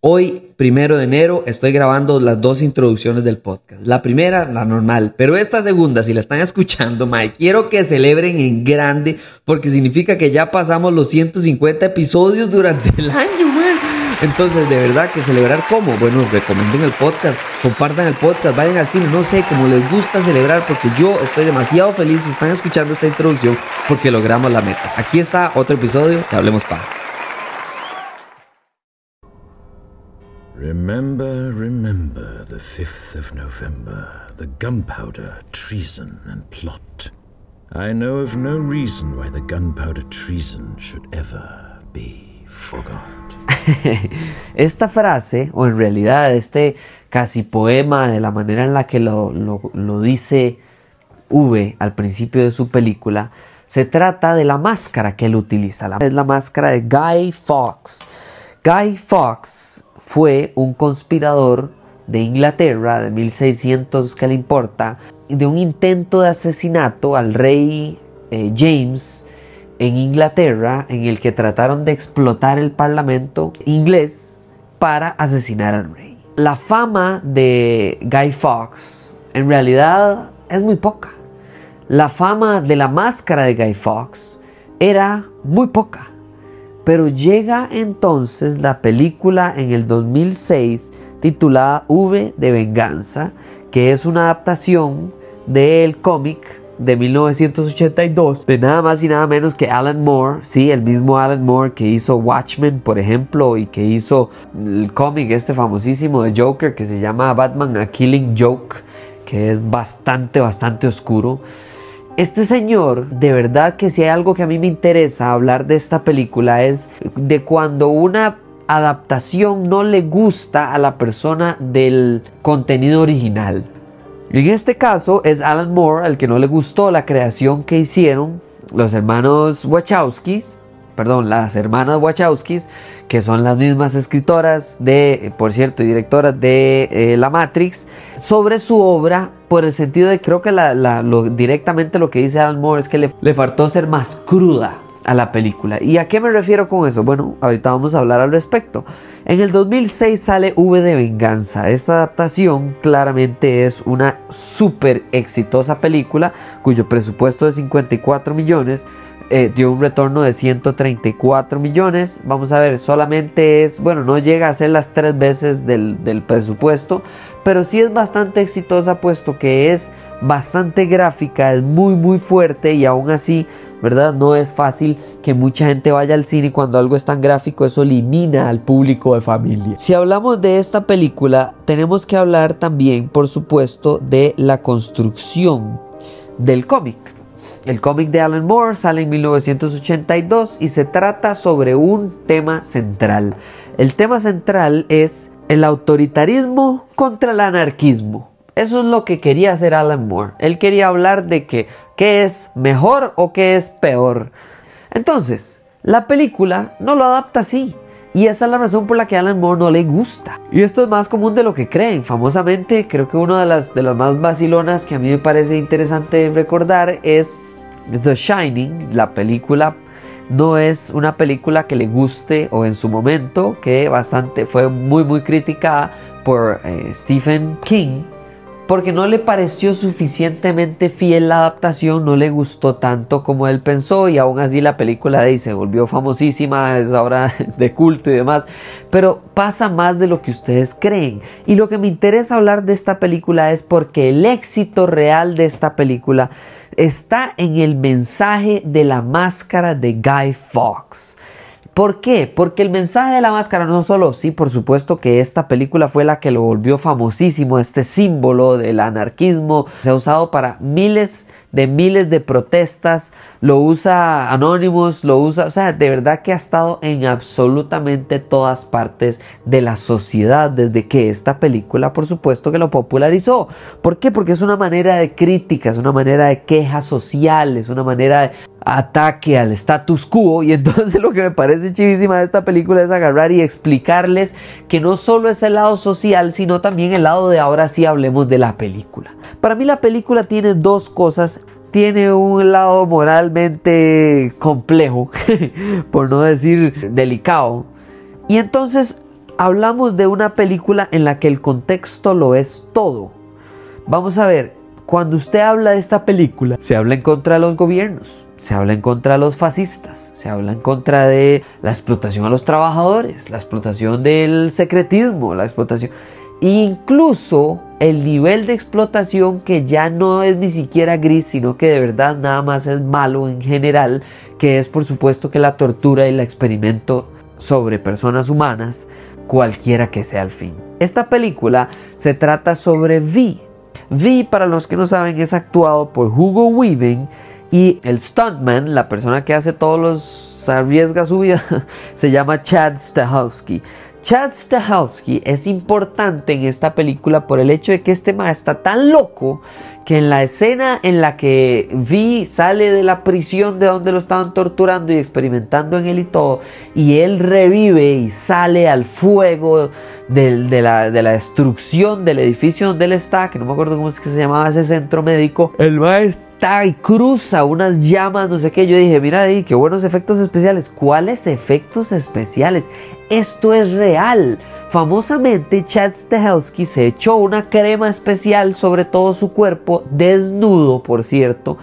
Hoy, primero de enero, estoy grabando las dos introducciones del podcast. La primera, la normal, pero esta segunda, si la están escuchando, Mike, quiero que celebren en grande porque significa que ya pasamos los 150 episodios durante el año, man. Entonces, de verdad que celebrar cómo? Bueno, recomienden el podcast, compartan el podcast, vayan al cine, no sé, como les gusta celebrar porque yo estoy demasiado feliz si están escuchando esta introducción porque logramos la meta. Aquí está otro episodio de Hablemos Pa. Remember, remember the 5th of November, the gunpowder, treason, and plot. I know of no reason why the gunpowder treason should ever be forgot. Esta frase, o en realidad este casi poema de la manera en la que lo, lo, lo dice V al principio de su película, se trata de la máscara que él utiliza. Es la máscara de Guy Fawkes. Guy Fawkes fue un conspirador de Inglaterra de 1600 que le importa de un intento de asesinato al rey eh, James en Inglaterra en el que trataron de explotar el parlamento inglés para asesinar al rey. La fama de Guy Fawkes en realidad es muy poca. La fama de la máscara de Guy Fawkes era muy poca. Pero llega entonces la película en el 2006 titulada V de Venganza, que es una adaptación del cómic de 1982 de nada más y nada menos que Alan Moore, sí, el mismo Alan Moore que hizo Watchmen, por ejemplo, y que hizo el cómic este famosísimo de Joker que se llama Batman A Killing Joke, que es bastante, bastante oscuro. Este señor, de verdad que si hay algo que a mí me interesa hablar de esta película es de cuando una adaptación no le gusta a la persona del contenido original. En este caso es Alan Moore al que no le gustó la creación que hicieron los hermanos Wachowskis, perdón, las hermanas Wachowskis, que son las mismas escritoras de, por cierto, y directoras de eh, La Matrix, sobre su obra, por el sentido de, creo que directamente lo que dice Alan Moore es que le, le faltó ser más cruda a la película. ¿Y a qué me refiero con eso? Bueno, ahorita vamos a hablar al respecto. En el 2006 sale V de Venganza. Esta adaptación claramente es una súper exitosa película cuyo presupuesto de 54 millones eh, dio un retorno de 134 millones. Vamos a ver, solamente es, bueno, no llega a ser las tres veces del, del presupuesto, pero sí es bastante exitosa puesto que es bastante gráfica, es muy muy fuerte y aún así, ¿verdad? No es fácil que mucha gente vaya al cine cuando algo es tan gráfico eso elimina al público de familia. Si hablamos de esta película, tenemos que hablar también, por supuesto, de la construcción del cómic. El cómic de Alan Moore sale en 1982 y se trata sobre un tema central. El tema central es el autoritarismo contra el anarquismo. Eso es lo que quería hacer Alan Moore. Él quería hablar de que qué es mejor o qué es peor. Entonces, la película no lo adapta así. Y esa es la razón por la que Alan Moore no le gusta. Y esto es más común de lo que creen. Famosamente, creo que una de las, de las más vacilonas que a mí me parece interesante recordar es The Shining, la película. No es una película que le guste o en su momento, que bastante fue muy muy criticada por eh, Stephen King porque no le pareció suficientemente fiel la adaptación, no le gustó tanto como él pensó y aún así la película de ahí se volvió famosísima, es ahora de culto y demás, pero pasa más de lo que ustedes creen. Y lo que me interesa hablar de esta película es porque el éxito real de esta película está en el mensaje de la máscara de Guy Fawkes. ¿Por qué? Porque el mensaje de la máscara no solo, sí, por supuesto que esta película fue la que lo volvió famosísimo, este símbolo del anarquismo, se ha usado para miles de miles de protestas, lo usa Anonymous, lo usa, o sea, de verdad que ha estado en absolutamente todas partes de la sociedad desde que esta película, por supuesto, que lo popularizó. ¿Por qué? Porque es una manera de crítica, es una manera de queja social, es una manera de ataque al status quo y entonces lo que me parece chivísima de esta película es agarrar y explicarles que no solo es el lado social, sino también el lado de ahora sí hablemos de la película. Para mí la película tiene dos cosas tiene un lado moralmente complejo, por no decir delicado. Y entonces hablamos de una película en la que el contexto lo es todo. Vamos a ver, cuando usted habla de esta película, se habla en contra de los gobiernos, se habla en contra de los fascistas, se habla en contra de la explotación a los trabajadores, la explotación del secretismo, la explotación, incluso el nivel de explotación que ya no es ni siquiera gris, sino que de verdad nada más es malo en general, que es por supuesto que la tortura y el experimento sobre personas humanas, cualquiera que sea el fin. Esta película se trata sobre Vi. Vi, para los que no saben, es actuado por Hugo Weaving y el stuntman, la persona que hace todos los arriesga su vida, se llama Chad Stahelski. Chad Stahelski es importante en esta película por el hecho de que este ma está tan loco que en la escena en la que Vi sale de la prisión de donde lo estaban torturando y experimentando en él y todo, y él revive y sale al fuego de, la, destrucción del edificio donde él está, que no me acuerdo cómo es que se llamaba ese centro médico, el ma está y cruza unas llamas, no sé qué, yo dije, mira ahí, qué buenos efectos especiales, ¿cuáles efectos especiales? Esto es real. Famosamente, Chad Stahelski se echó una crema especial sobre todo su cuerpo, desnudo, por cierto.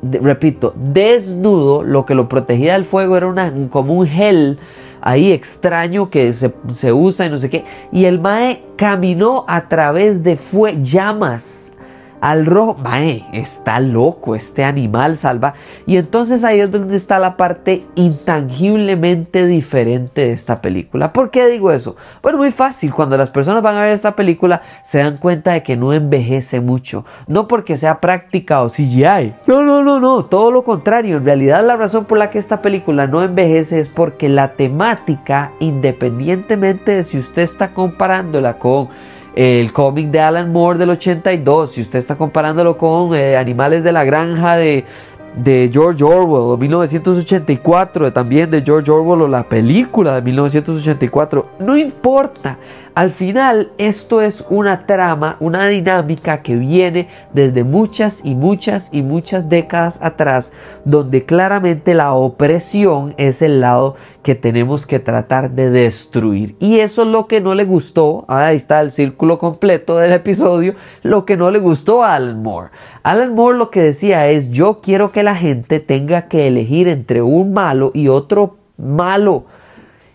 repito, desnudo, lo que lo protegía del fuego era una, como un gel ahí extraño que se, usa y no sé qué. Y el Mae caminó a través de fue llamas al rojo. Mae, está loco este animal salva. Y entonces ahí es donde está la parte intangiblemente diferente de esta película. ¿Por qué digo eso? Bueno, muy fácil. Cuando las personas van a ver esta película se dan cuenta de que no envejece mucho. No porque sea práctica o CGI. No, no, no, no. Todo lo contrario. En realidad la razón por la que esta película no envejece es porque la temática, independientemente de si usted está comparándola con el cómic de Alan Moore del 82, si usted está comparándolo con eh, Animales de la Granja de, de George Orwell, o 1984 también de George Orwell, o la película de 1984, no importa. Al final, esto es una trama, una dinámica que viene desde muchas y muchas y muchas décadas atrás, donde claramente la opresión es el lado que tenemos que tratar de destruir. Y eso es lo que no le gustó, ahí está el círculo completo del episodio, lo que no le gustó a Alan Moore. Alan Moore lo que decía es, yo quiero que la gente tenga que elegir entre un malo y otro malo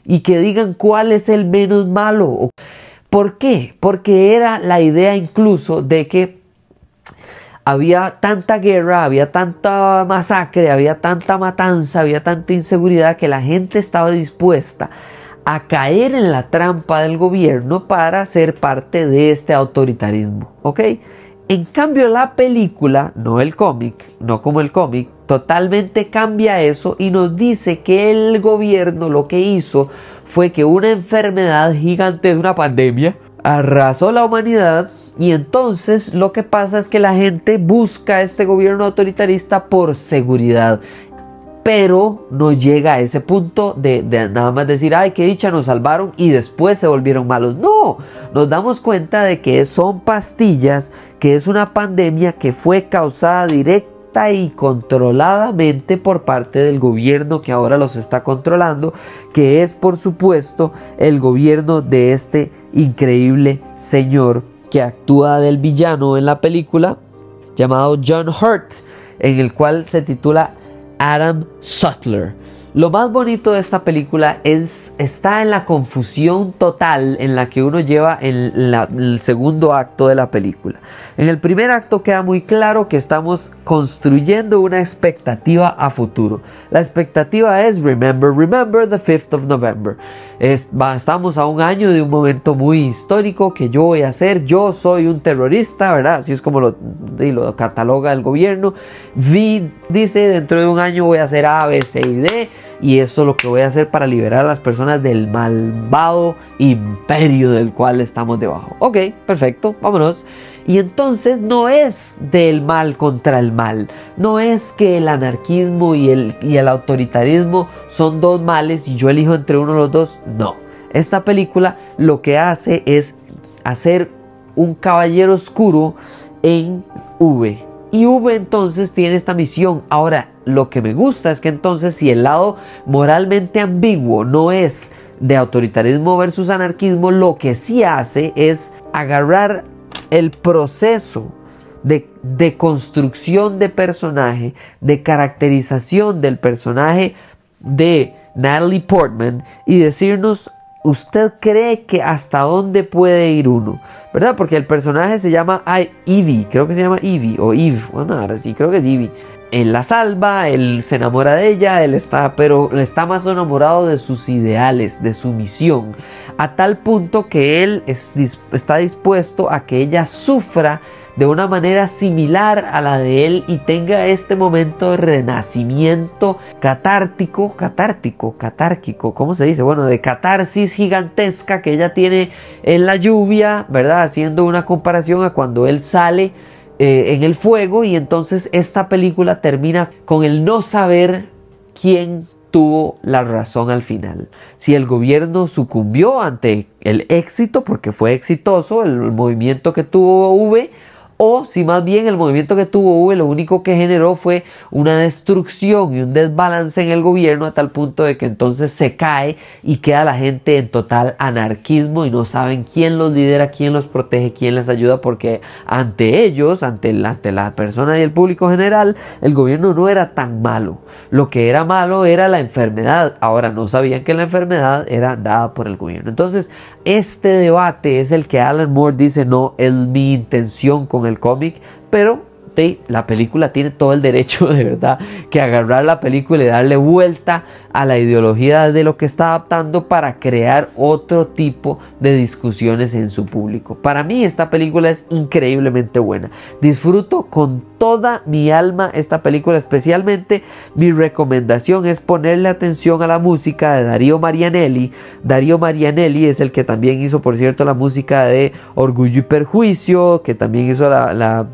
y que digan cuál es el menos malo. ¿Por qué? Porque era la idea incluso de que había tanta guerra, había tanta masacre, había tanta matanza, había tanta inseguridad que la gente estaba dispuesta a caer en la trampa del gobierno para ser parte de este autoritarismo. ¿Ok? En cambio, la película, no el cómic, no como el cómic, totalmente cambia eso y nos dice que el gobierno lo que hizo fue que una enfermedad gigante de una pandemia arrasó la humanidad y entonces lo que pasa es que la gente busca a este gobierno autoritarista por seguridad. Pero no llega a ese punto de, nada más decir, ay, qué dicha, nos salvaron y después se volvieron malos. No, nos damos cuenta de que son pastillas, que es una pandemia que fue causada directa y controladamente por parte del gobierno que ahora los está controlando, que es por supuesto el gobierno de este increíble señor que actúa del villano en la película, llamado John Hurt, en el cual se titula Adam Sutler. Lo más bonito de esta película es está en la confusión total en la que uno lleva en, el segundo acto de la película. En el primer acto queda muy claro que estamos construyendo una expectativa a futuro. La expectativa es remember, remember the 5th of November estamos a un año de un momento muy histórico que yo voy a hacer. Yo soy un terrorista, ¿verdad? Así es como lo, lo cataloga el gobierno. Vi dice, dentro de un año voy a hacer A, B, C y D. Y eso es lo que voy a hacer para liberar a las personas del malvado imperio del cual estamos debajo. Ok, perfecto, vámonos. Y entonces no es del mal contra el mal, no es que el anarquismo y el, y el autoritarismo son dos males y yo elijo entre uno de los dos, no. Esta película lo que hace es hacer un caballero oscuro en V. Y V entonces tiene esta misión. Ahora, lo que me gusta es que entonces si el lado moralmente ambiguo no es de autoritarismo versus anarquismo lo que sí hace es agarrar el proceso de, de, construcción de personaje, de caracterización del personaje de Natalie Portman y decirnos, ¿usted cree que hasta dónde puede ir uno? ¿Verdad? Porque el personaje se llama Evie, creo que se llama Evie o Eve, bueno, ahora sí, creo que es Evie él la salva, él se enamora de ella, él está, pero está más enamorado de sus ideales, de su misión, a tal punto que él está dispuesto a que ella sufra de una manera similar a la de él y tenga este momento de renacimiento catártico, catártico, catárquico, ¿cómo se dice? Bueno, de catarsis gigantesca que ella tiene en la lluvia, ¿verdad? Haciendo una comparación a cuando él sale eh, en el fuego y entonces esta película termina con el no saber quién tuvo la razón al final. Si el gobierno sucumbió ante el éxito, porque fue exitoso el movimiento que tuvo V, o si más bien el movimiento que tuvo lo único que generó fue una destrucción y un desbalance en el gobierno a tal punto de que entonces se cae y queda la gente en total anarquismo y no saben quién los lidera, quién los protege, quién les ayuda porque ante ellos, ante, ante la persona y el público general, el gobierno no era tan malo. Lo que era malo era la enfermedad. Ahora no sabían que la enfermedad era dada por el gobierno. Entonces este debate es el que Alan Moore dice no es mi intención con el cómic, pero la película tiene todo el derecho de verdad que agarrar la película y darle vuelta a la ideología de lo que está adaptando para crear otro tipo de discusiones en su público. Para mí esta película es increíblemente buena. Disfruto con toda mi alma esta película, especialmente mi recomendación es ponerle atención a la música de Darío Marianelli. Darío Marianelli es el que también hizo, por cierto, la música de Orgullo y Perjuicio, que también hizo la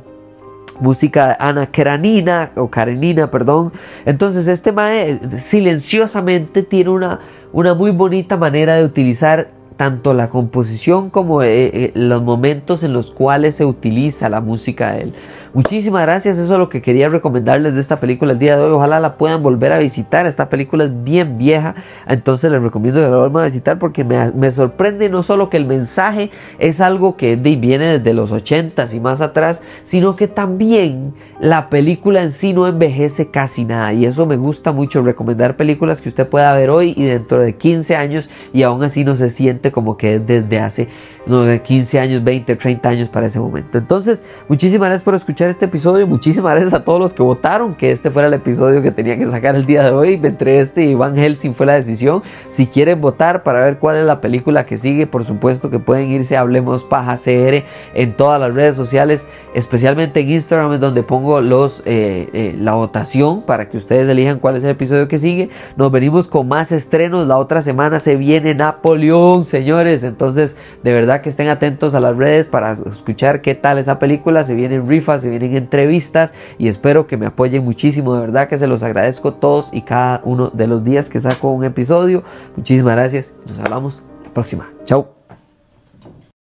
música de Ana Karenina o Karenina, perdón. Entonces este mae silenciosamente tiene una, una muy bonita manera de utilizar tanto la composición como eh, eh, los momentos en los cuales se utiliza la música de él. Muchísimas gracias, eso es lo que quería recomendarles de esta película el día de hoy. Ojalá la puedan volver a visitar. Esta película es bien vieja, entonces les recomiendo que la vuelvan a visitar porque me, sorprende no solo que el mensaje es algo que viene desde los 80s y más atrás, sino que también la película en sí no envejece casi nada. Y eso me gusta mucho, recomendar películas que usted pueda ver hoy y dentro de 15 años y aún así no se siente como que es desde hace 15 años, 20, 30 años para ese momento. Entonces, muchísimas gracias por escuchar este episodio. Muchísimas gracias a todos los que votaron que este fuera el episodio que tenía que sacar el día de hoy. Entre este y Van Helsing fue la decisión. Si quieren votar para ver cuál es la película que sigue, por supuesto que pueden irse a Hablemos Paja CR en todas las redes sociales, especialmente en Instagram, donde pongo los, eh, eh, la votación para que ustedes elijan cuál es el episodio que sigue. Nos venimos con más estrenos. La otra semana se viene Napoleón, señores. Entonces, de que estén atentos a las redes para escuchar qué tal esa película. Se vienen rifas, se vienen entrevistas y espero que me apoyen muchísimo. De verdad que se los agradezco todos y cada uno de los días que saco un episodio. Muchísimas gracias. Nos hablamos la próxima. Chao.